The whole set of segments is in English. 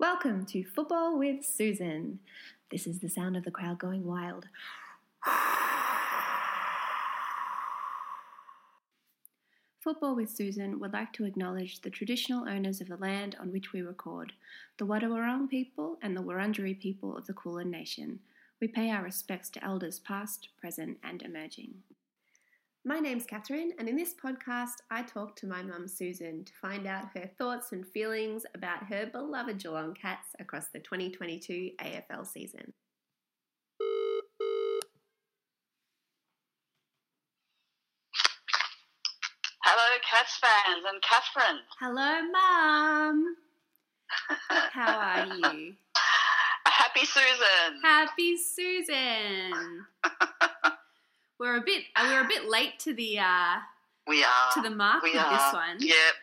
Welcome to Football with Susan. This is the sound of the crowd going wild. Football with Susan would like to acknowledge the traditional owners of the land on which we record, the Wadawurrung people and the Wurundjeri people of the Kulin Nation. We pay our respects to elders past, present, and emerging. My name's Catherine, and in this podcast, I talk to my mum Susan to find out her thoughts and feelings about her beloved Geelong Cats across the 2022 AFL season. Hello, Cats fans and Catherine. Hello, Mum. How are you? Happy Susan. Happy Susan. we're a bit uh, we're a bit late to the uh, we are to the mark we with are. this one. Yep,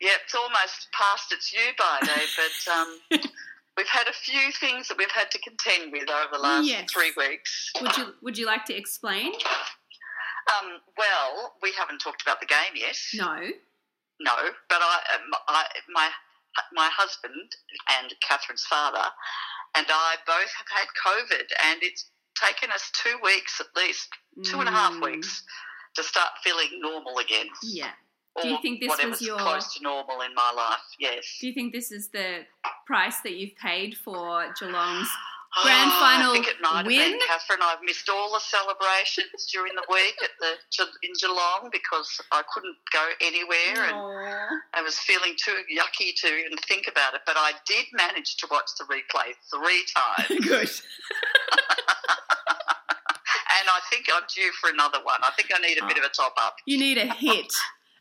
yep. It's almost past its due by day, but um, we've had a few things that we've had to contend with over the last Yes. three weeks. Would you Would you like to explain? Um, well, we haven't talked about the game yet. No. No, but I, um, I my my husband and Catherine's father and I both have had COVID, and it's taken us two weeks at least, two and a half Mm, weeks, to start feeling normal again. Yeah. Or Do you think this was your- close to normal in my life? Yes. Do you think this is the price that you've paid for Geelong's Grand Oh, final I think it might win? have been, Catherine. I've missed all the celebrations during the week at the in Geelong because I couldn't go anywhere and I was feeling too yucky to even think about it. But I did manage to watch the replay three times. Good. I think I'm due for another one. I think I need a bit of a top up. You need a hit,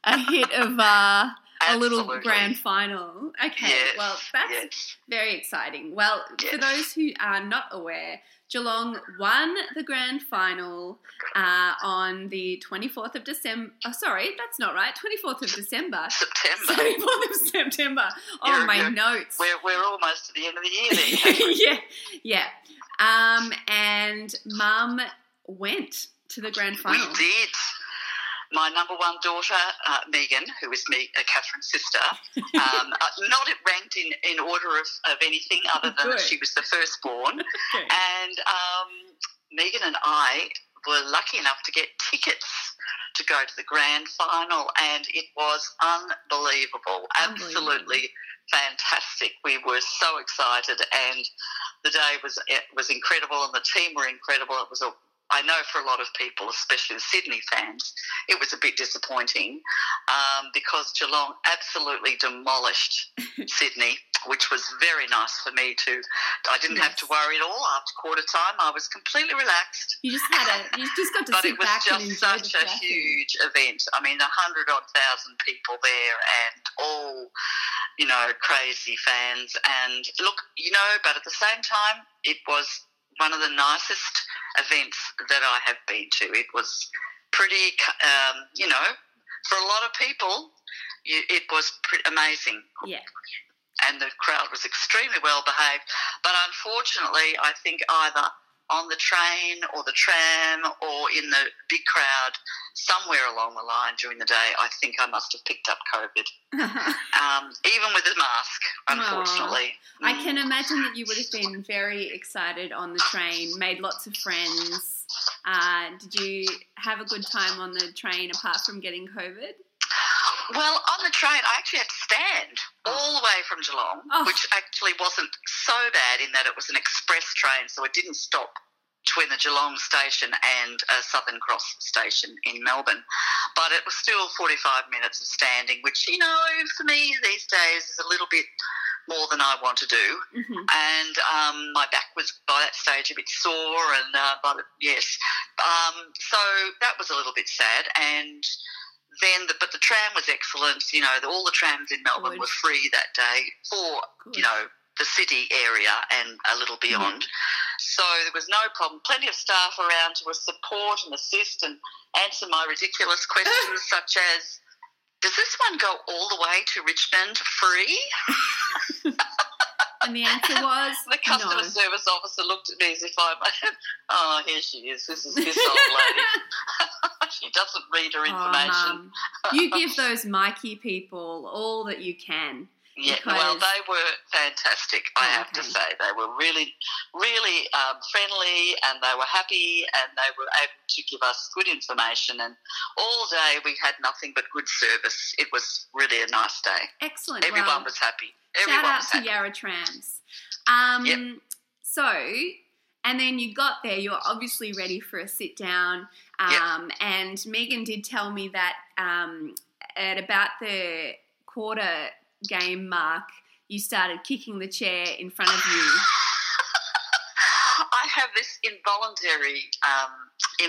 a hit of uh, a little grand final. Okay, Yes, well that's yes. very exciting. Well, for those who are not aware, Geelong won the grand final uh, on the 24th of December. Oh, sorry, that's not right. 24th of December. September. 24th of September. Oh, You're- my you're- notes. We're, we're almost to the end of the year then. Yeah, yeah. Um, and Mum went to the grand final. We did. My number one daughter, uh, Megan, who is me, uh, Catherine's sister, um, uh, not ranked in, in order of, of anything other than she was the firstborn. Okay. And um, Megan and I were lucky enough to get tickets to go to the grand final, and it was unbelievable. Unbelievable. Absolutely fantastic. We were so excited, and the day was it was incredible, and the team were incredible. It was a I know for a lot of people, especially the Sydney fans, it was a bit disappointing um, because Geelong absolutely demolished Sydney, which was very nice for me to. I didn't have to worry at all after quarter time. I was completely relaxed. You just had a, you just got to But sit it was back just such a huge event. I mean, a hundred odd thousand people there, and all, you know, crazy fans. And look, you know, but at the same time, it was one of the nicest events that I have been to. It was pretty, um, you know, for a lot of people, you, it was pretty amazing Yeah, and the crowd was extremely well behaved. But unfortunately, I think either on the train or the tram or in the big crowd, somewhere along the line during the day, I think I must have picked up COVID, um, even with a mask, unfortunately. I can imagine that you would have been very excited on the train, made lots of friends. Uh, did you have a good time on the train apart from getting COVID? Well, on the train, I actually had to stand all the way from Geelong, Oh. which actually wasn't so bad in that it was an express train, so it didn't stop between the Geelong station and uh, Southern Cross station in Melbourne. But it was still 45 minutes of standing, which, you know, for me these days is a little bit more than I want to do. hmm And um, my back was by that stage a bit sore, and uh, the, yes, um, so that was a little bit sad. And then, the, but the tram was excellent. You know, the, all the trams in Melbourne Good. were free that day for Good. you know the city area and a little mm-hmm. beyond. So there was no problem. Plenty of staff around to support and assist and answer my ridiculous questions, such as. Does this one go all the way to Richmond free? And the answer was The customer no. service officer looked at me as if I'm, oh, here she is. This is this old lady. She doesn't read her Oh, information. Mum. you give those Myki people all that you can. Yeah, well, they were fantastic. I Oh, have to say, they were really, really um, friendly, and they were happy, and they were able to give us good information. And all day we had nothing but good service. It was really a nice day. Excellent. Everyone well, was happy. shout out was to happy. Yarra Trams. Um, Yep. So, and then you got there. You're obviously ready for a sit down. Um, And Megan did tell me that um, at about the quarter game mark, you started kicking the chair in front of you. I have this involuntary um,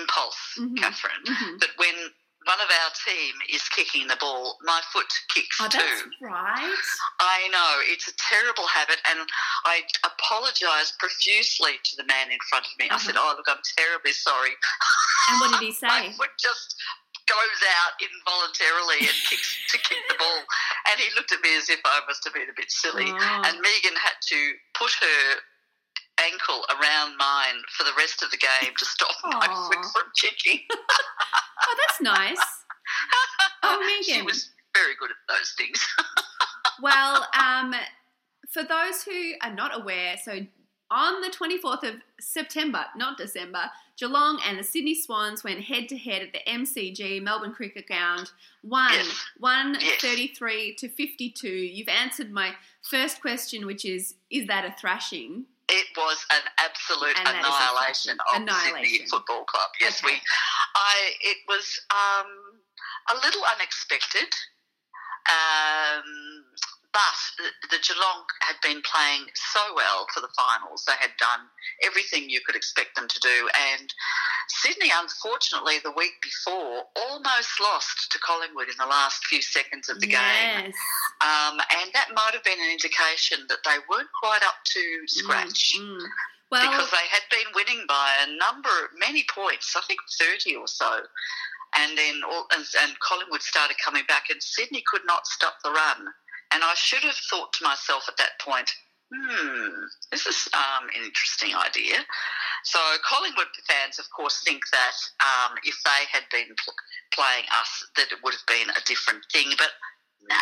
impulse, Mhm. Catherine, Mhm. that when one of our team is kicking the ball, my foot kicks Oh, too. that's right. I know it's a terrible habit, and I apologised profusely to the man in front of me. I Uh-huh. said, "Oh, look, I'm terribly sorry." And what did he say? My foot just goes out involuntarily and kicks to kick the ball, and he looked at me as if I must have been a bit silly. Oh. And Megan had to put her ankle around mine for the rest of the game to stop my foot from kicking. Oh, that's nice. Oh, she was very good at those things. Well, um, for those who are not aware, so on the 24th of September, not December, Geelong and the Sydney Swans went head to head at the MCG Melbourne Cricket Ground. One, Yes. 133 to 52. You've answered my first question, which is Is that a thrashing? It was an absolute And that is a annihilation of the Sydney Football Club. Yes, Okay. we. I. It was um, a little unexpected, um, but the, the Geelong had been playing so well for the finals. They had done everything you could expect them to do, and Sydney, unfortunately, the week before, almost lost to Collingwood in the last few seconds of the game. yes. Um, and that might have been an indication that they weren't quite up to scratch Mm, mm. Well, because they had been winning by a number, of many points, I think 30 or so. And then all, and, and Collingwood started coming back, and Sydney could not stop the run. And I should have thought to myself at that point, hmm, this is um, an interesting idea. So Collingwood fans, of course, think that um, if they had been pl- playing us, that it would have been a different thing. But nah,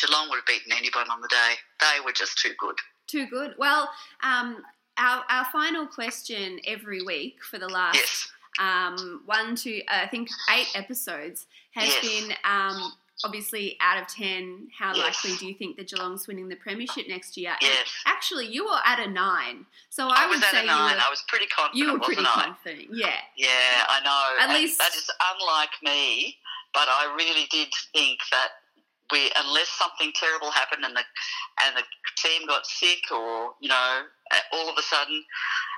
Geelong would have beaten anyone on the day. They were just too good. too good. Well, um, our, our final question every week for the last Yes. um, one to uh, I think eight episodes has Yes. been um, obviously out of ten. How Yes. likely do you think the Geelong's winning the premiership next year? Yes. actually, you were at a nine, so I, I, was would at say a nine. you were, I was pretty confident, you were pretty wasn't I? Yeah, Yeah, I know. At And least- that is unlike me, but I really did think that we, unless something terrible happened and the and the team got sick, or you know, all of a sudden,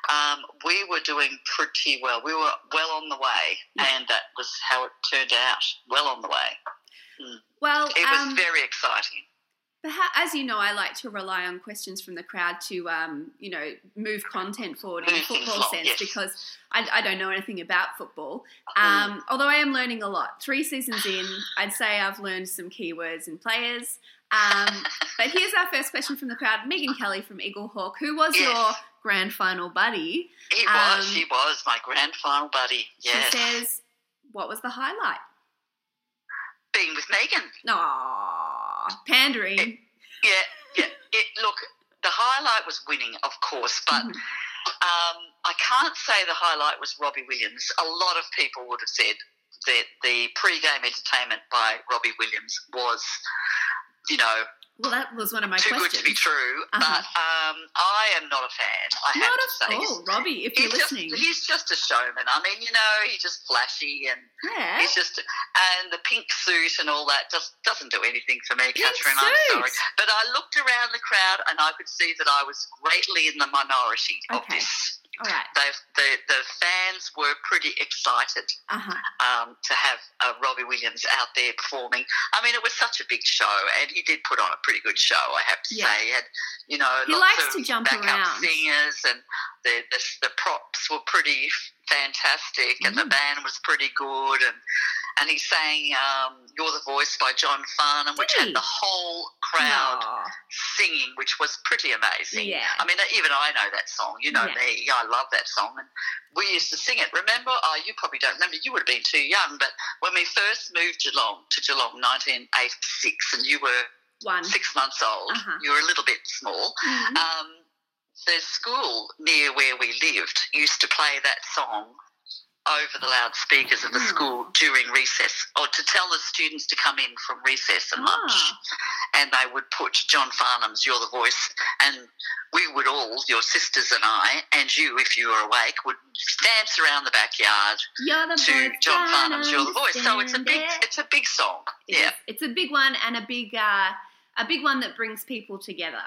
um, we were doing pretty well. We were well on the way, Yeah. and that was how it turned out. Well on the way. Well, It was um, very exciting. Perhaps, as you know, I like to rely on questions from the crowd to, um, you know, move content forward in a football sense yes. because I, I don't know anything about football. Mm. Um, although I am learning a lot. Three seasons in, I'd say I've learned some keywords and players. Um, but here's our first question from the crowd Megan Kelly from Eaglehawk, who was Yes. your grand final buddy. It um, was. She was my grand final buddy. Yes. She says, What was the highlight? Being with Megan. Aww, pandering. Yeah, yeah. It, look, the highlight was winning, of course, but Mhm. um, I can't say the highlight was Robbie Williams. A lot of people would have said that the pre-game entertainment by Robbie Williams was, you know, Well, that was one of my too questions. good to be true. Uh-huh. But um, I am not a fan. I have Not to at say. all, Robbie, if you're He's just, listening. he's just a showman. I mean, you know, he's just flashy and yeah. He's just and the pink suit and all that just doesn't do anything for me, Pink Catherine. I'm sorry, but I looked around the crowd and I could see that I was greatly in the minority of this. All right. The the fans were pretty excited Uh huh. um, to have uh, Robbie Williams out there performing. I mean, it was such a big show, and he did put on a pretty good show. I have to Yeah. say, he had you know He lots likes of to jump backup around. singers, and the, the the props were pretty fantastic, and the Mm. band was pretty good, and and he sang um, "You're the Voice" by John Farnham, which had the whole crowd Aw. singing, which was pretty amazing. Yeah. I mean, even I know that song. You know Yeah. me. I love that song. And we used to sing it. Remember? Oh, you probably don't remember. You would have been too young. But when we first moved Geelong to Geelong, 1986, and you were One. six months old. Uh-huh. You were a little bit small. Mhm. Um, the school near where we lived used to play that song over the loudspeakers of the Oh. school during recess, or to tell the students to come in from recess and lunch. Ah. And they would put John Farnham's "You're the Voice," and we would all, your sisters and I, and you, if you were awake, would dance around the backyard the to. John Farnham's "You're the Voice." So it's a big, it. it's a big song. It yeah. is. It's a big one and a big uh, a big one that brings people together.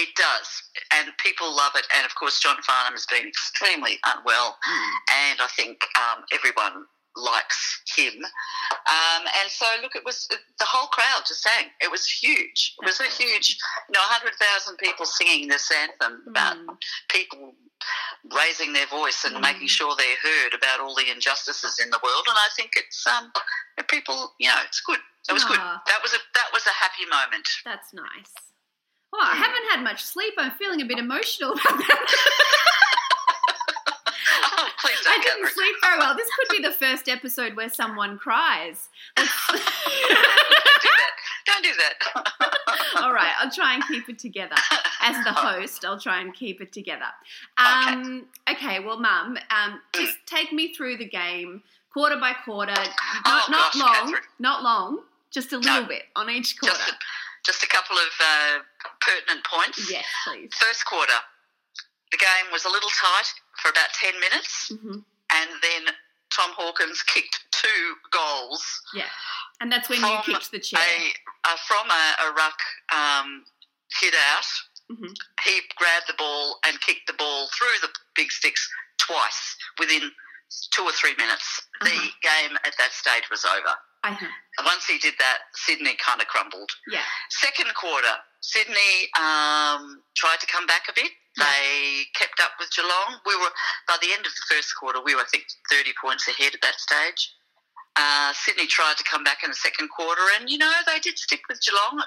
It does, and people love it. And of course, John Farnham has been extremely unwell, Mm. and I think um, everyone likes him. Um, and so, look, it was the whole crowd just sang. It was huge. It was a huge, you know, 100,000 people singing this anthem about Mm. people raising their voice and Mm. making sure they're heard about all the injustices in the world. And I think it's um, people, you know, it's good. It was good. Ah. That was a that was a happy moment. That's nice. Oh, I Mm. haven't had much sleep. I'm feeling a bit emotional about that. Oh, I didn't sleep very well. This could be the first episode where someone cries. Don't do that. Don't do that. All right, I'll try and keep it together. As the host, I'll try and keep it together. Um, okay. well, Mum, um, just take me through the game quarter by quarter. Not, Oh, not gosh, long, Catherine. not long, just a little No. bit on each quarter. Just a, couple of uh, pertinent points. yes, please. First quarter, the game was a little tight for about 10 minutes, hmm and then Tom Hawkins kicked two goals Yeah, and that's when you kicked the chair. a, uh, from a, a ruck um, hit out. Mhm. He grabbed the ball and kicked the ball through the big sticks twice within two or three minutes. The Uh-huh. game at that stage was over. I have. Once he did that, Sydney kind of crumbled. Yeah. Second quarter, Sydney um, tried to come back a bit. Yeah. They kept up with Geelong. We were by the end of the first quarter, we were I think thirty points ahead at that stage. Uh, Sydney tried to come back in the second quarter, and you know they did stick with Geelong.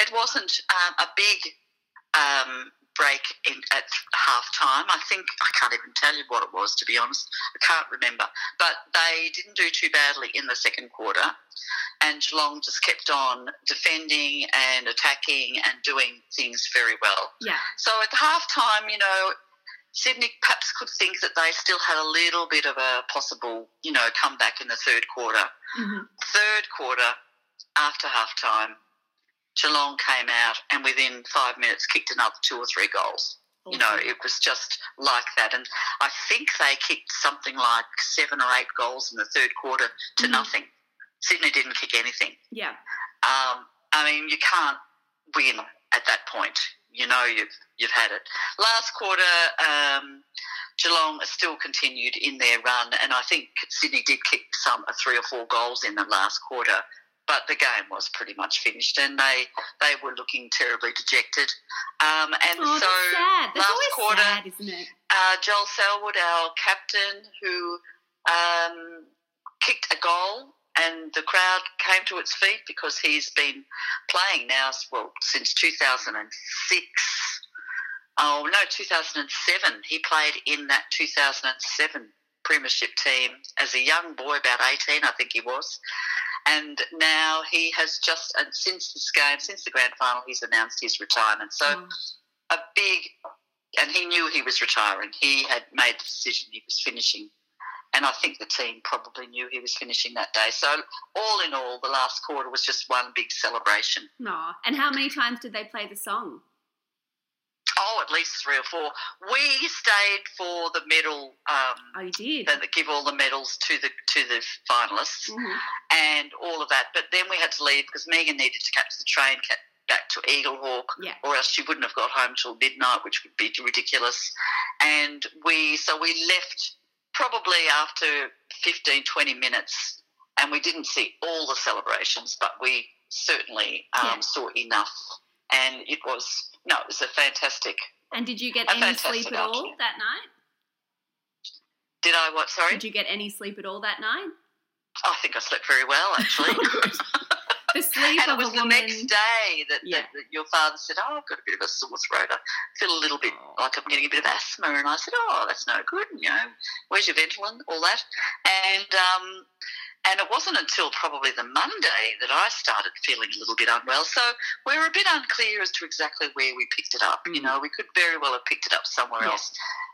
It wasn't um, a big um, break in, at half time. I think I can't even tell you what it was to be honest. I can't remember, but they didn't do too badly in the second quarter and Geelong just kept on defending and attacking and doing things very well. Yeah. So at half time, you know, Sydney perhaps could think that they still had a little bit of a possible, you know, comeback in the third quarter. hmm Third quarter, after half time, Geelong came out and within five minutes kicked another two or three goals. You know, it was just like that. And I think they kicked something like seven or eight goals in the third quarter to Mhm. nothing. Sydney didn't kick anything. yeah. Um, I mean, you can't win at that point. You know you've you've had it. Last quarter, um, Geelong still continued in their run, and I think Sydney did kick some uh, three or four goals in the last quarter. But the game was pretty much finished, and they they were looking terribly dejected. Um, and Oh, so that's. That's last quarter- sad, isn't it? uh, Joel Selwood, our captain, who um, kicked a goal, and the crowd came to its feet because he's been playing now, well, since 2006. Oh, no, 2007. He played in that 2007 Premiership team as a young boy, about 18, I think he was. And now he has just, and since this game, since the grand final, he's announced his retirement. So Oh. a big, and he knew he was retiring. He had made the decision he was finishing, and I think the team probably knew he was finishing that day. So all in all, the last quarter was just one big celebration. Aw. And how many times did they play the song? Oh, at least three or four. We stayed for the medal. Um, Oh, you did. that give all the medals to the to the finalists Mhm. and all of that. But then we had to leave because Megan needed to catch the train back to Eaglehawk, Yeah. or else she wouldn't have got home till midnight, which would be ridiculous. And we so we left probably after 15, 20 minutes, and we didn't see all the celebrations, but we certainly um, Yeah. saw enough. And it was no, it was a fantastic. And did you get any sleep at all afternoon. that night? Did I what? Sorry, Did you get any sleep at all that night? I think I slept very well actually. The sleep and it was a the woman. next day that, Yeah. that, that your father said, "Oh, I've got a bit of a sore throat. I feel a little bit Oh. like I'm getting a bit of asthma." And I said, "Oh, that's no good. You know, where's your Ventolin? All that." And um, And it wasn't until probably the Monday that I started feeling a little bit unwell. So we're a bit unclear as to exactly where we picked it up. You Mm. know, we could very well have picked it up somewhere Yeah. else.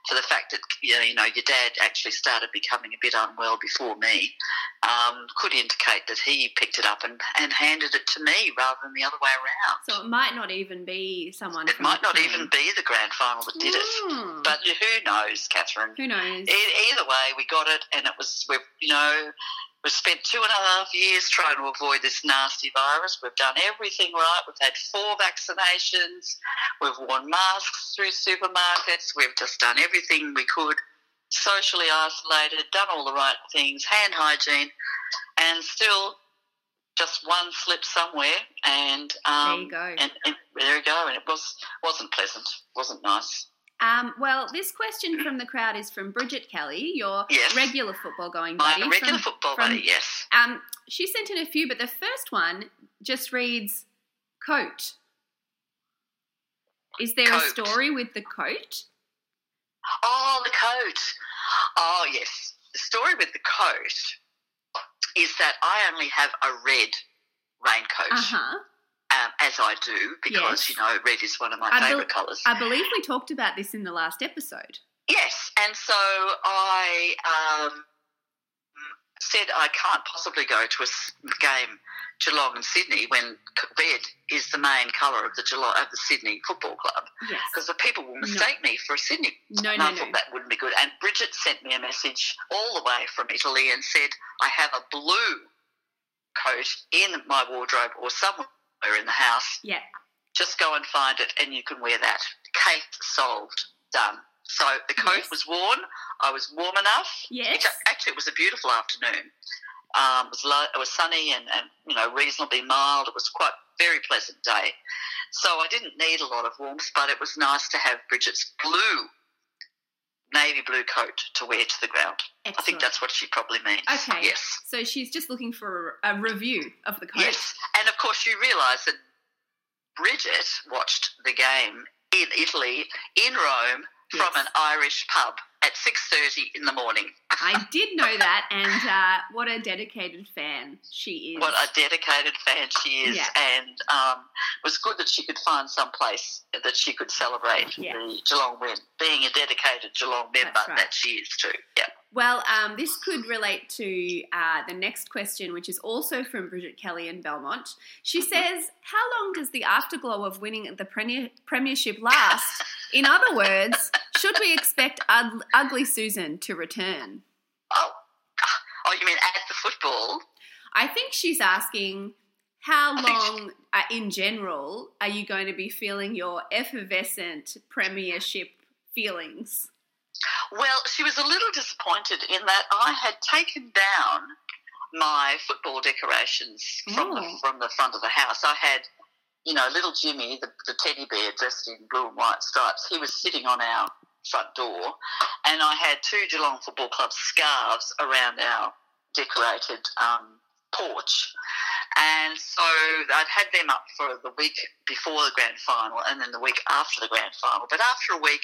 For the fact that you know, you know, your dad actually started becoming a bit unwell before me, um, could indicate that he picked it up and, and handed it to me rather than the other way around. So it might not even be someone. it might not even be the grand final that did it. Mm. But who knows, Catherine? who knows? E- either way, we got it, and it was we've you know we've spent two and a half years trying to avoid this nasty virus. We've done everything right. We've had four vaccinations. We've worn masks through supermarkets. We've just done everything we could. Socially isolated, done all the right things, hand hygiene, and still just one slip somewhere. And um, there you go. and, and there you go. And it was wasn't pleasant. wasn't nice. Um, well, this question from the crowd is from Bridget Kelly, your Yes. regular football going buddy. My regular from- football from- buddy, yes. Um, she sent in a few, but the first one just reads coat. Is there a story with the coat? Oh, the coat. Oh, yes. The story with the coat is that I only have a red raincoat, Uh huh. um, as I do, because, Yes. you know, red is one of my I bel- favourite colours. I believe we talked about this in the last episode. Yes, and so I um, said I can't possibly go to a game Geelong and Sydney when red is the main colour of the Geelong of the Sydney Football Club Yes. because the people will mistake me for a Sydney No, And no, I no. thought that wouldn't be good. And Bridget sent me a message all the way from Italy and said, I have a blue coat in my wardrobe or somewhere in the house. Yeah. Just go and find it and you can wear that. Case solved. Done. So the coat Yes. was worn. I was warm enough. Yes. Actually, it was a beautiful afternoon. Um, it was low, it was sunny and, and you know reasonably mild. It was quite very pleasant day. So I didn't need a lot of warmth, but it was nice to have Bridget's blue navy blue coat to wear to the ground. I think that's what she probably means. Okay. Yes. So she's just looking for a review of the coat. Yes. And of course, you realise that Bridget watched the game in Italy, in Rome, from Yes. an Irish pub at six thirty in the morning. I did know that, and uh, what a dedicated fan she is. What a dedicated fan she is, Yeah. and um, it was good that she could find some place that she could celebrate Yeah. the Geelong win, being a dedicated Geelong member right. that she is too. Yeah. Well, um, this could relate to uh, the next question, which is also from Bridget Kelly in Belmont. She Mm-hmm. says, How long does the afterglow of winning the premier- Premiership last? In other words, should we expect Ug- Ugly Susan to return? Oh, oh, you mean at the football? I think she's asking, How I think she- long, uh, in general, are you going to be feeling your effervescent Premiership feelings? Well, she was a little disappointed in that I had taken down my football decorations from the Oh. from the front of the house. I had, you know, little Jimmy, the, the teddy bear dressed in blue and white stripes. He was sitting on our front door, and I had two Geelong Football Club scarves around our decorated um, porch. And so I'd had them up for the week before the grand final and then the week after the grand final. But after a week,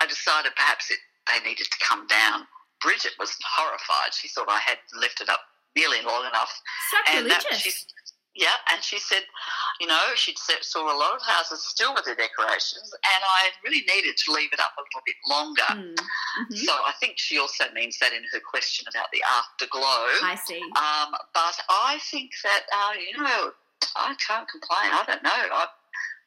I decided perhaps it, they needed to come down. Bridget was horrified. She thought I had left it up nearly long enough. And that, Sacrilegious. she, yeah, and she said, you know, she'd saw a lot of houses still with their decorations, and I really needed to leave it up a little bit longer. Hmm, mhm. So I think she also means that in her question about the afterglow. I see. Um, but I think that, uh, you know, I can't complain. I don't know. I,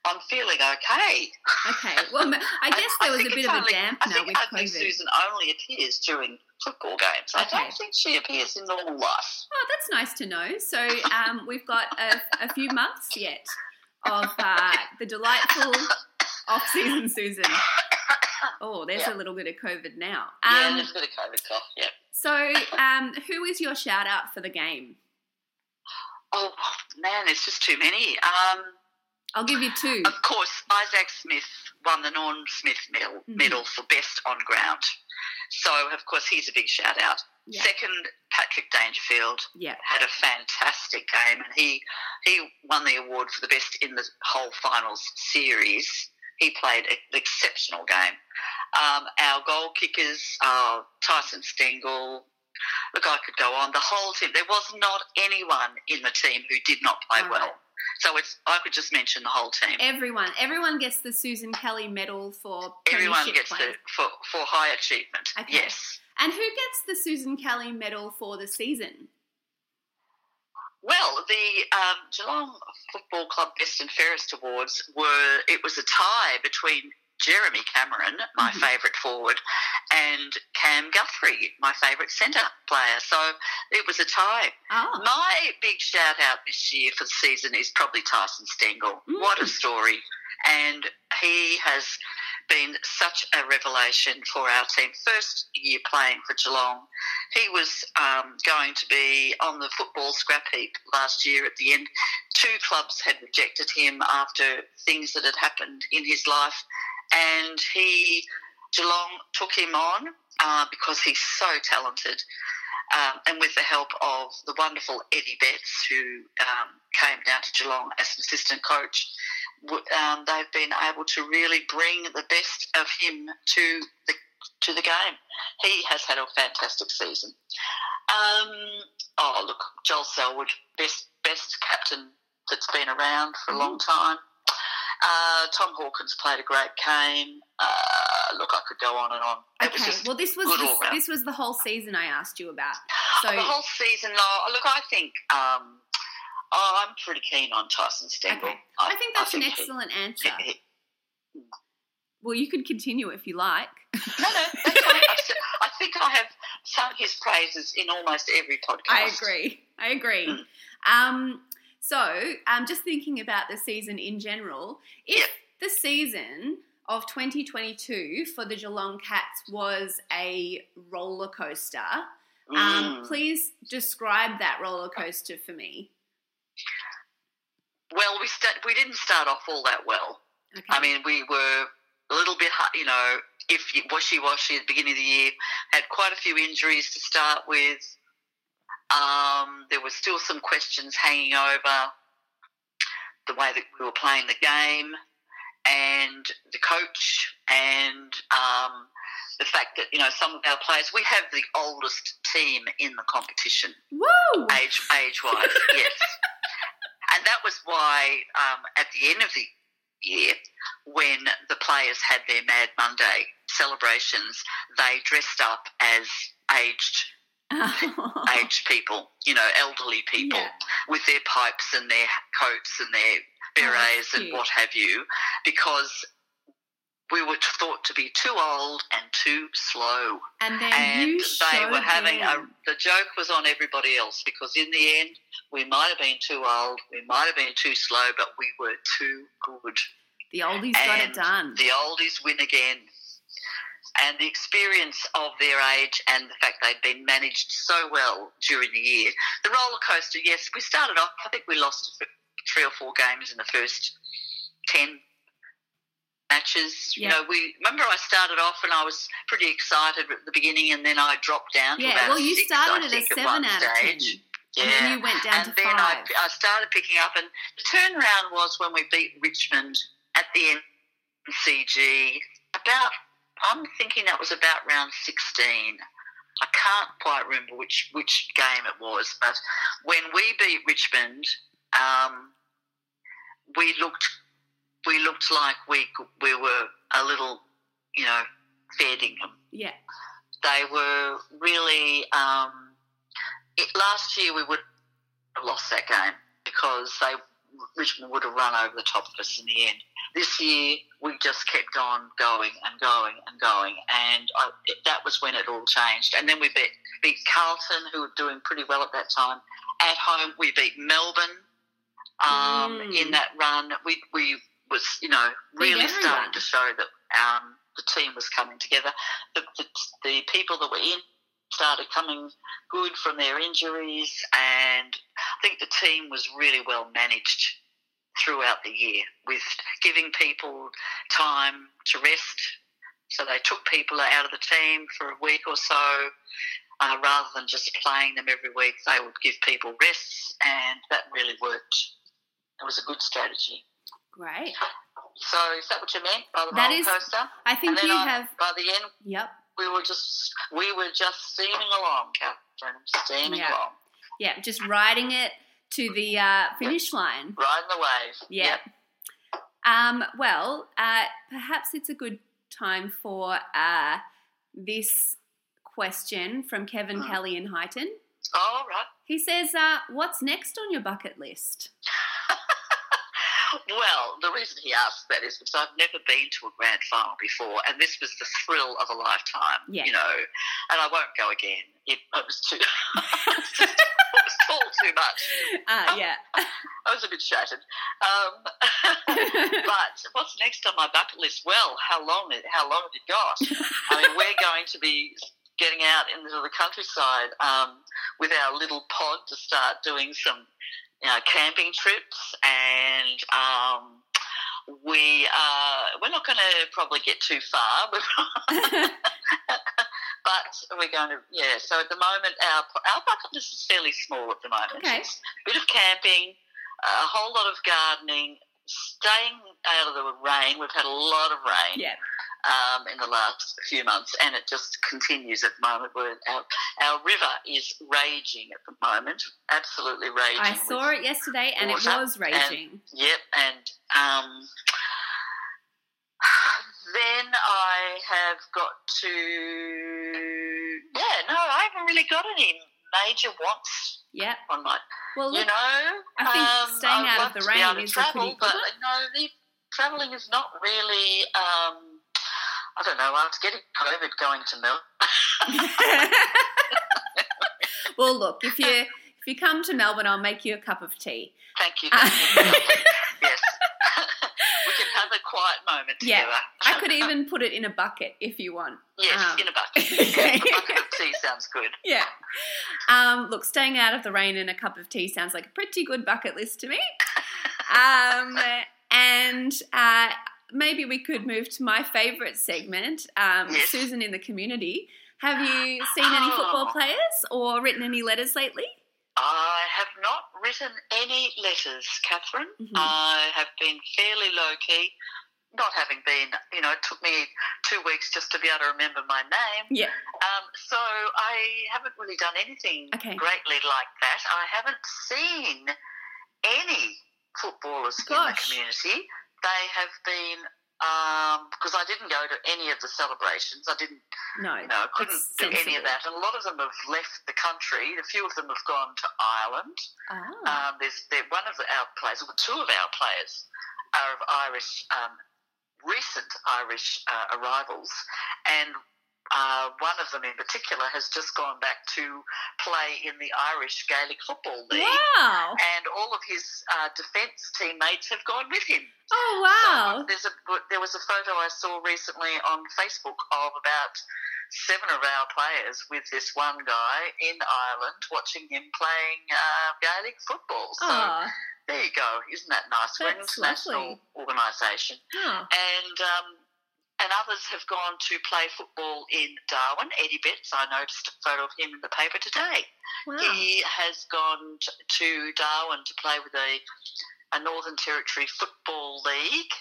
I'm feeling okay. Okay. Well, I guess there was a bit it's of a damp I think Ugly COVID. Susan only appears during football games. I don't think she appears in normal life. Oh, that's nice to know. So um, we've got a, a few months yet of uh, the delightful off-season Susan. Oh, there's Yeah. a little bit of COVID now. yeah, Um, there's a bit of COVID cough. Yeah. so, um, who is your shout out for the game? Oh man, there's just too many. Um, I'll give you two. of course, Isaac Smith won the Norm Smith Medal, Mhm. medal for best on ground. So of course he's a big shout out. Yeah. Second, Patrick Dangerfield Yeah. had a fantastic game, and he he won the award for the best in the whole finals series. He played an exceptional game. Um, our goal kickers are Tyson Stengel, look, I could go on. The whole team. There was not anyone in the team who did not play All well. right. So it's I could just mention the whole team. Everyone, everyone gets the Susan Kelly Medal for Everyone gets the for for high achievement. Okay. Yes. And who gets the Susan Kelly Medal for the season? Well, the um, Geelong Football Club Best and Fairest Awards were, it was a tie between Jeremy Cameron, my Mhm. favourite forward, and Cam Guthrie, my favourite centre player. So it was a tie. Oh, My big shout out this year for the season is probably Tyson Stengel. Mm. What a story. And he has been such a revelation for our team. First year playing for Geelong. He was um, going to be on the football scrap heap last year at the end. Two clubs had rejected him after things that had happened in his life. And he, Geelong took him on uh, because he's so talented um, and with the help of the wonderful Eddie Betts, who um, came down to Geelong as an assistant coach, w- um, they've been able to really bring the best of him to the to the game. He has had a fantastic season. Um, oh, look, Joel Selwood, best best captain that's been around for a long time. Uh, Tom Hawkins played a great game. Uh, look, I could go on and on. It okay. Well, this was the, this was the whole season I asked you about. So the whole season. Look, I think um, oh, I'm pretty keen on Tyson Stengel. okay, I think that's an he- excellent answer. he- he- Well, you could continue if you like. no, no, that's fine. I think I have sung his praises in almost every podcast. I agree. I agree. Mm. Um, so, um, just thinking about the season in general, if the season of 2022 for the Geelong Cats was a roller coaster, um, Mm. please describe that roller coaster for me. Well, we we didn't start off all that well. Okay. I mean, we were a little bit, you know, if washy washy at the beginning of the year. Had quite a few injuries to start with. Um, there were still some questions hanging over the way that we were playing the game, and the coach, and um, the fact that you know some of our players. We have the oldest team in the competition Woo! age age wise, yes. And that was why um, at the end of the year, when the players had their Mad Monday celebrations, they dressed up as aged aged people, you know, elderly people, Yeah. with their pipes and their coats and their oh, berets and what have you, because we were thought to be too old and too slow. And then and you they were having a the joke was on everybody else because in the end we might have been too old we might have been too slow but we were too good. The oldies got it done. the oldies win again and the experience of their age and the fact they'd been managed so well during the year the roller coaster yes we started off i think we lost three or four games in the first 10 matches Yeah. you know we remember i started off and i was pretty excited at the beginning and then i dropped down to yeah, about well, you six, started I at a think, at seven one out of ten, stage. and then you went down and to then five. I, I started picking up, and the turnaround was when we beat Richmond at the MCG. About, I'm thinking that was about round 16. I can't quite remember which which game it was, but when we beat Richmond, um, we looked we looked like we we were a little, you know, fair dinkum yeah, they were really. Um, it, last year we would have lost that game because they Richmond would have run over the top of us in the end. This year we just kept on going and going and going, and I, that was when it all changed. And then we beat, beat Carlton, who were doing pretty well at that time. At home we beat Melbourne. Um, Mm. In that run, we we was you know really starting to show that um, the team was coming together the, the, the people that were in started coming good from their injuries, and I think the team was really well managed throughout the year with giving people time to rest. So they took people out of the team for a week or so. Uh, rather than just playing them every week, they would give people rests, and that really worked. It was a good strategy. great. So, is that what you meant by the That roller is- coaster? I think and then you I, have. by the end, Yep. We were just we were just steaming along. Catherine. Steaming Yeah. along. Yeah, just riding it to the uh, finish line. Riding the wave. Yeah. Um, well, uh, perhaps it's a good time for uh, this question from Kevin Hmm. Kelly in Highton. All right. He says, uh, "What's next on your bucket list?" Well, the reason he asked that is because I've never been to a grand final before, and this was the thrill of a lifetime. Yeah. You know, and I won't go again. It, it was too. it was just- it was all too much. Uh, yeah. I was a bit shattered. Um, but what's next on my bucket list? Well, how long? How long have it got? I mean, we're going to be getting out into the countryside um, with our little pod to start doing some you know, camping trips, and um, we uh, we're not going to probably get too far, but we're going to yeah. So at the moment, our our bucket list is fairly small at the moment. Okay. It's a bit of camping, a whole lot of gardening. Staying out of the rain, we've had a lot of rain yeah. Um, in the last few months, and it just continues at the moment. Our, our river is raging at the moment, absolutely raging. I saw it yesterday, and it was raging. Yep, and um, then I have got to. Yeah, no, I haven't really got any major wants Yeah. on my. Well, you know, I think um, staying I'd out of the to be able rain is a pretty good but no, the travelling is not really. Um, I don't know. After getting COVID, going to Melbourne. well, look, if you if you come to Melbourne, I'll make you a cup of tea. Thank you. Thank you. yes. we can have a quiet moment together. Yeah. I could even put it in a bucket if you want. Yes, um, in a bucket. okay. a bucket of tea sounds good. Yeah. Um, look, staying out of the rain and a cup of tea sounds like a pretty good bucket list to me. Um, and uh, maybe we could move to my favourite segment, um, Yes. Susan in the community. Have you seen any football Oh. players or written any letters lately? I have not written any letters, Catherine. Mhm. I have been fairly low key, not having been, you know, it took me two weeks just to be able to remember my name. Yeah. Um, so I haven't really done anything Okay. greatly like that. I haven't seen any footballers in the community. They have been because I didn't go to any of the celebrations. I didn't No. you know, I couldn't do any of that. And a lot of them have left the country. A few of them have gone to Ireland. Ah. Um, there's there, one of our players, well, two of our players are of Irish, um, recent Irish uh, arrivals, and uh, one of them in particular has just gone back to play in the Irish Gaelic Football League. wow. And all of his uh, defence teammates have gone with him. Oh, So wow. there's a there was a photo I saw recently on Facebook of about seven of our players with this one guy in Ireland watching him playing uh, Gaelic football. So Oh, there you go. Isn't that nice? We're an That's international organisation, oh. and um, and others have gone to play football in Darwin. Eddie Betts, I noticed a photo of him in the paper today. wow. He has gone to Darwin to play with a, a Northern Territory Football League.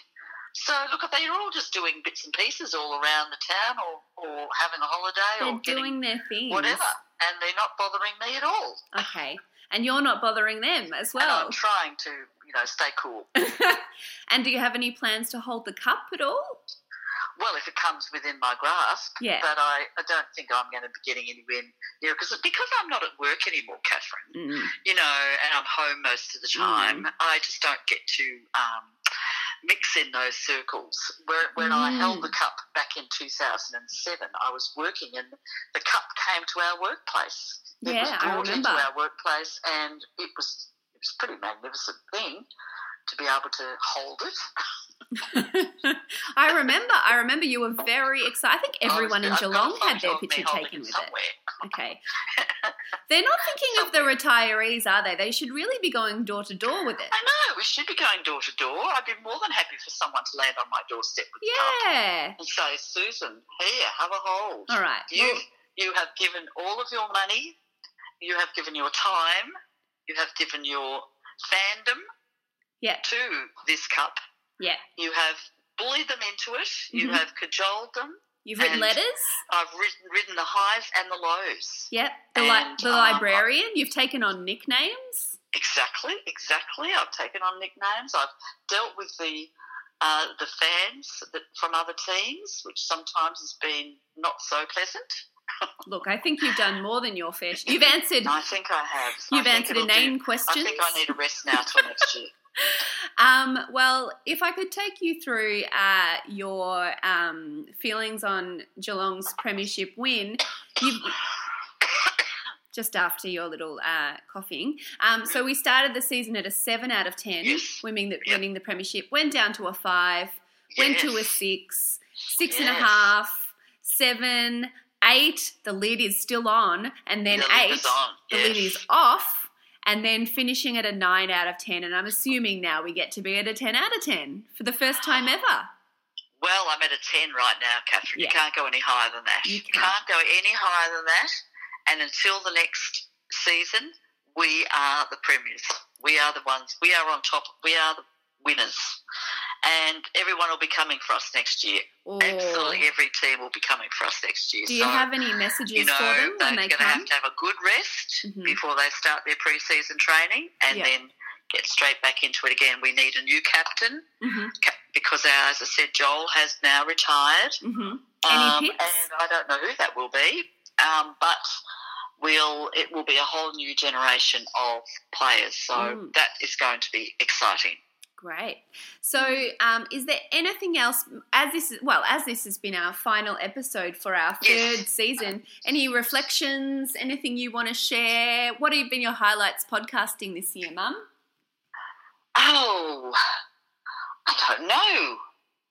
So, look, they're all just doing bits and pieces all around the town or, or having a holiday They're or doing their things. whatever. And they're not bothering me at all. Okay. And you're not bothering them as And well. I'm trying to, you know, stay cool. and do you have any plans to hold the cup at all? Well, if it comes within my grasp, Yeah. but I, I don't think I'm going to be getting anywhere near because because I'm not at work anymore, Catherine. Mm. you know, and I'm home most of the time. I just don't get to um, mix in those circles. Where, when I held Mm. the cup back in 2007, I was working, and the cup came to our workplace. It was Yeah, I brought into our workplace, and it was it was a pretty magnificent thing to be able to hold it. I remember. I remember you were very excited. I think everyone in I've got a Geelong had their picture taken with it. Okay. They're not thinking of the retirees, are they? They should really be going door to door with it. I know we should be going door to door. I'd be more than happy for someone to land on my doorstep with the cup Yeah. and say, "Susan, here, have a hold." All right. You Well, you have given all of your money, you have given your time, you have given your fandom yeah. to this cup. Yeah. You have bullied them into it. You Mhm. have cajoled them. You've written letters. I've written, written the highs and the lows. Yep. The, li- the um, librarian. You've taken on nicknames. Exactly, exactly. I've taken on nicknames. I've dealt with the uh, the fans that, from other teams, which sometimes has been not so pleasant. Look, I think you've done more than your fair share. You've answered. I think I have. You've I answered it'll do- inane. I think I need a rest now till next year. Um, well, if I could take you through uh, your um, feelings on Geelong's premiership win, just after your little uh, coughing. Um, so we started the season at a seven out of ten, Yes. winning the Yep. winning the premiership. Went down to a five, went to a Yes. six, six and a half, seven, eight. The lid is still on, and then The eight. on, The lid is off. And then finishing at a 9 out of 10. And I'm assuming now we get to be at a 10 out of 10 for the first time ever. Well, I'm at a 10 right now, Catherine. Yeah. You can't go any higher than that. You can't. can't go any higher than that. And until the next season, we are the premiers. We are the ones. We are on top. We are the winners. And everyone will be coming for us next year. Or Absolutely every team will be coming for us next year. do you so, have any messages you know, for them when they're when they going to have to have a good rest Mhm. before they start their pre-season training and Yeah. then get straight back into it again. We need a new captain hmm because, our, as I said, Joel has now retired. hmm Any Um, and I don't know who that will be, um, but we'll it will be a whole new generation of players. So Mm. that is going to be exciting. Great. So, um, is there anything else as this is well as this has been our final episode for our third season? Any reflections? Anything you want to share? What have been your highlights podcasting this year, Mum? Oh, I don't know.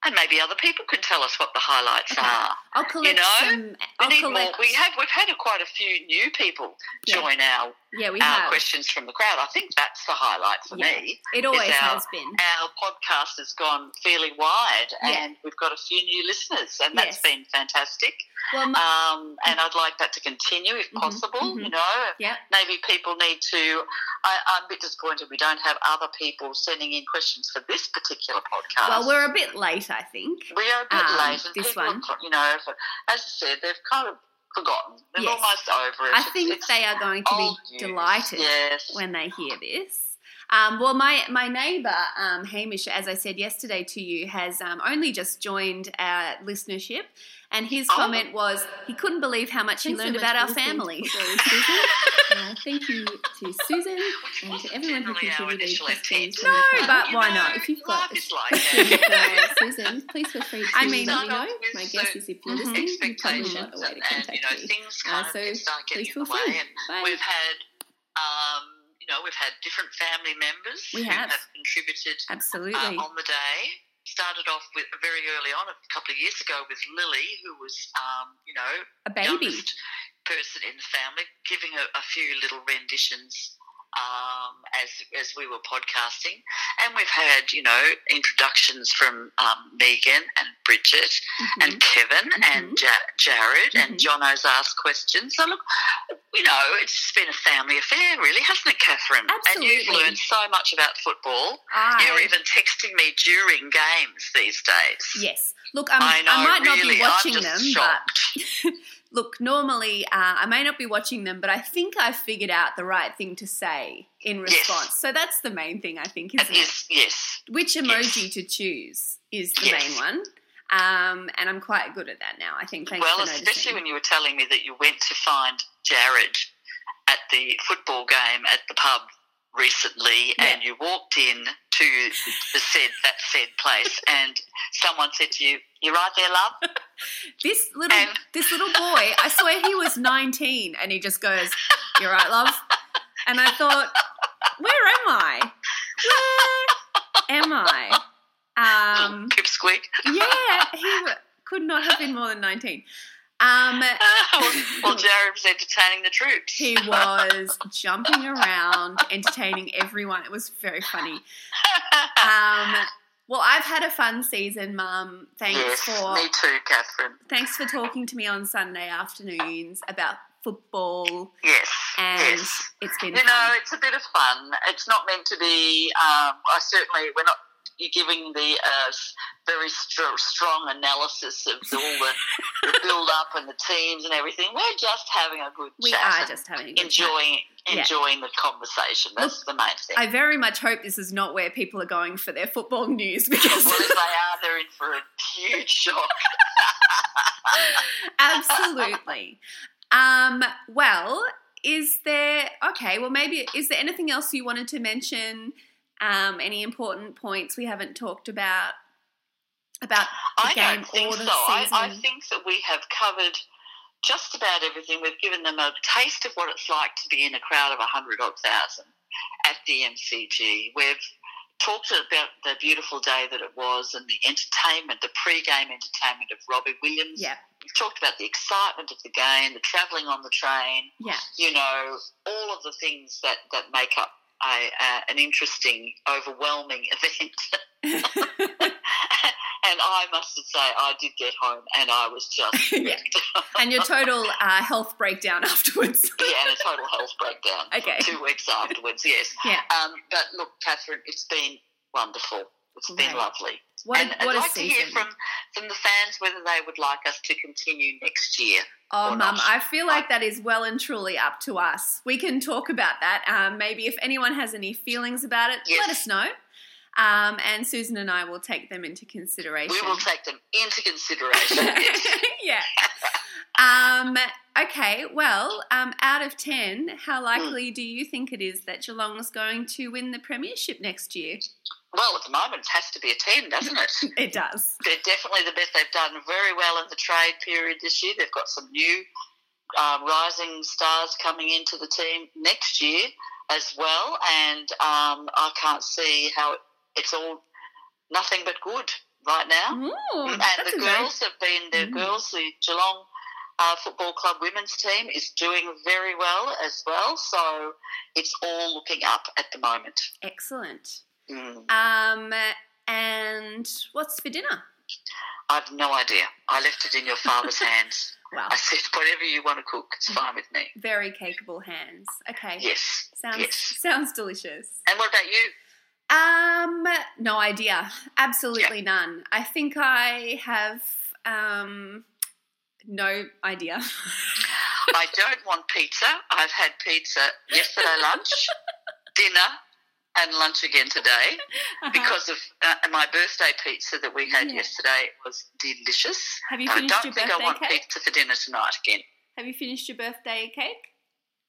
And maybe other people could tell us what the highlights Okay. are. I'll collect know, some. We I'll need more. We have we've had a, quite a few new people Yeah. join our yeah, we our have. questions from the crowd. I think that's the highlight for Yeah. me. It always our- has been. Our podcast has gone fairly wide, Yeah. and we've got a few new listeners, and that's Yes. been fantastic. Well, mu- Um, and I'd like that to continue if Mhm, possible. mhm. You know, yeah. maybe people need to. I, I'm a bit disappointed we don't have other people sending in questions for this particular podcast. Well, we're a bit late, I think. we are a bit um, late, and this people, one. Are, you know, for, as I said, they've kind of forgotten. They're Yes. almost over it. I think it's they are going to be old delighted Yes. when they hear this. Um, well, my my neighbour um, Hamish, as I said yesterday to you, has um, only just joined our listenership, and his Oh. comment was he couldn't believe how much he Thanks so learned much about our family. Football with Susan. Uh, thank you to Susan Which and to everyone who contributed initial questions. intent. from the No, crowd. but why know, not? If you've got life a is like question for Susan, please feel free to I mean- let me know. Start off My guess is if you're Mhm. listening, you probably expectations know a way to contact and you know me. things Uh, kind so of start getting please feel free. way. And Bye. we've had, um, you know, we've had different family members We who have. contributed Absolutely. uh, on the day. Started off with very early on, a couple of years ago, with Lily, who was, um, you know, a baby. youngest person in the family, giving a, a few little renditions um, as as we were podcasting, and we've had you know introductions from um, Megan and Bridget Mhm. and Kevin and ja- Jared Mhm. and Jono's asked questions. So look, you know, it's been a family affair, really, hasn't it, Catherine? Absolutely. And you've learned so much about football. I- You're even texting me during games these days. Yes. Look, I'm, I know, I might not be watching I'm them, just but shocked. look, normally uh, I may not be watching them, but I think I figured out the right thing to say in Yes. response. So that's the main thing, I think, isn't it? is, yes. Which emoji to choose is the Yes. main one. Um, and I'm quite good at that now, I think. Thanks well, especially when you were telling me that you went to find Jared at the football game at the pub recently, Yeah. and you walked in to the said that said place, and someone said to you, "You're right there, love?" This little And- this little boy, I swear he was 19, and he just goes, "You're right, love." And I thought, where am I? Where am I? Um, pipsqueak. yeah, he could not have been more than 19. Um, well, Jared was entertaining the troops. he was jumping around, entertaining everyone. It was very funny. Um, well, I've had a fun season, Mum. Thanks yes, for me too, Catherine. thanks for talking to me on Sunday afternoons about football, Yes, and yes. it's been You fun. know, it's a bit of fun. It's not meant to be. Um, I certainly we're not. You're giving the uh, very str- strong analysis of all the, the build up and the teams and everything. We're just having a good We chat are just having a good chat. enjoying Yeah. enjoying the conversation. That's the main thing. I very much hope this is not where people are going for their football news because well, if they are, they're in for a huge shock. absolutely. Um, well, is there okay? Well, maybe is there anything else you wanted to mention? Um, any important points we haven't talked about about the I game don't think or the so. I. I think that we have covered just about everything. We've given them a taste of what it's like to be in a crowd of 100 odd thousand at the MCG. We've talked about the beautiful day that it was and the entertainment, the pre-game entertainment of Robbie Williams. yeah, We've talked about the excitement of the game, the travelling on the train, yeah, you know, all of the things that, that make up a, uh, an interesting, overwhelming event. and I must say, I did get home and I was just Yeah. and your total uh, health breakdown afterwards. yeah, and a total health breakdown. Okay. Two weeks afterwards, yes. Yeah. Um, but look, Catherine, it's been wonderful. It's been Right. lovely. What, and a, I'd like season! to hear from, from the fans whether they would like us to continue next year. Oh, Mum. I feel like that is well and truly up to us. We can talk about that. Um, maybe if anyone has any feelings about it, Yes. let us know. Um, and Susan and I will take them into consideration. We will take them into consideration. yeah. Um, okay, well, um, out of 10, how likely do you think it is that Geelong's going to win the Premiership next year? Well, at the moment, it has to be a 10, doesn't it? It does. They're definitely the best. They've done very well in the trade period this year. They've got some new uh, rising stars coming into the team next year as well. And um, I can't see how it's all nothing but good right now. Ooh, and the girls have been, the Mm. girls, the Geelong uh, Football Club women's team is doing very well as well. So it's all looking up at the moment. Excellent. Mm. Um, and what's for dinner? I've no idea. I left it in your father's hands. Well, I said, whatever you want to cook, it's fine with me. very capable hands. Okay. Yes. Sounds yes. sounds delicious. And what about you? Um, no idea. Absolutely none. I think I have um no idea. I don't want pizza. I've had pizza yesterday lunch, dinner, and lunch again today because of uh, my birthday pizza that we had Yeah. yesterday was delicious. have you finished I don't your think I want cake? pizza for dinner tonight again. Have you finished your birthday cake?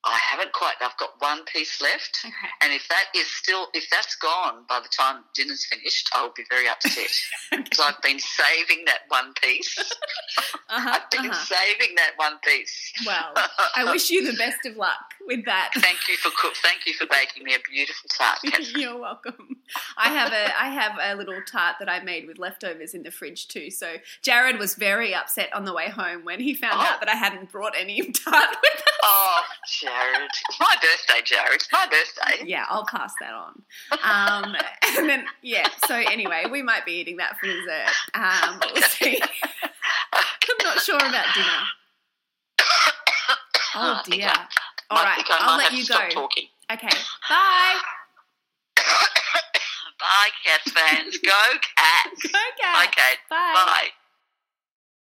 I haven't quite. I've got one piece left, Okay. and if that is still, if that's gone by the time dinner's finished, I will be very upset because I've been saving that one piece. Uh-huh, I've been uh-huh. saving that one piece. Well, I wish you the best of luck with that. Thank you for cook. Thank you for baking me a beautiful tart. You're welcome. I have a I have a little tart that I made with leftovers in the fridge too. So Jared was very upset on the way home when he found Oh. out that I hadn't brought any tart with us. Oh, Jared. It's my birthday, Jared. It's my birthday. Yeah, I'll pass that on. Um, and then yeah. So anyway, we might be eating that for dessert. Um, but we'll see. I'm not sure about dinner. Oh dear. All I I'll might let have you to go. stop talking. Okay, bye. Bye, Cats fans. Go, Cats. Go, Cat. Okay. Bye. Bye.